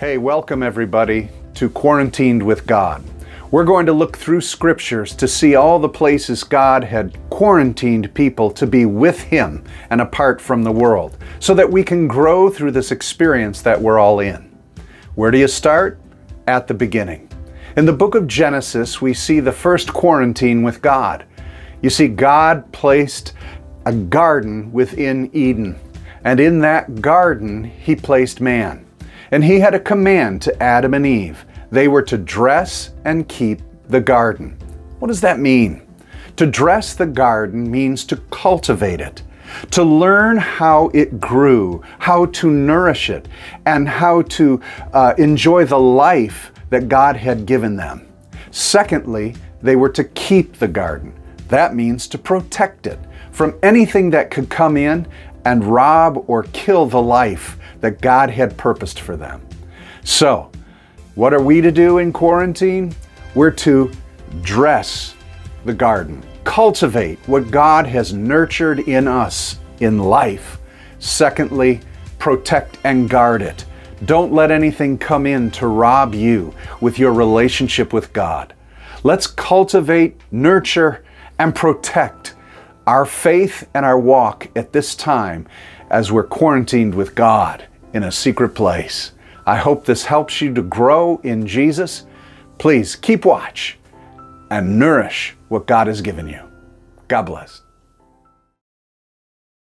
Hey, welcome everybody to Quarantined with God. We're going to look through scriptures to see all the places God had quarantined people to be with Him and apart from the world, so that we can grow through this experience that we're all in. Where do you start? At the beginning. In the book of Genesis, we see the first quarantine with God. You see, God placed a garden within Eden, and in that garden, He placed man. And He had a command to Adam and Eve they were to dress and keep the garden. What does that mean? To dress the garden means to cultivate it, to learn how it grew, how to nourish it, and how to uh, enjoy the life that God had given them. Secondly, they were to keep the garden. That means to protect it from anything that could come in and rob or kill the life that God had purposed for them. So, what are we to do in quarantine? We're to dress the garden, cultivate what God has nurtured in us in life. Secondly, protect and guard it. Don't let anything come in to rob you with your relationship with God. Let's cultivate, nurture, and protect our faith and our walk at this time as we're quarantined with God in a secret place. I hope this helps you to grow in Jesus. Please keep watch and nourish what God has given you. God bless.